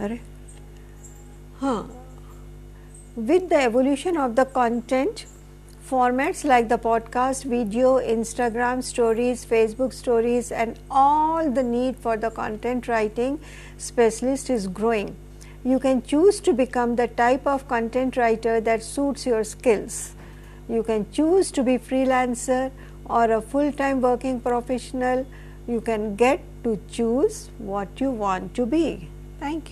अरे। हाँ। With the evolution of the content formats like the podcast video instagram stories facebook stories and all the need for the content writing specialist is growing. You can choose to become the type of content writer that suits your skills. You can choose to be freelancer or a full time working professional. You can get to choose what you want to be. Thank you.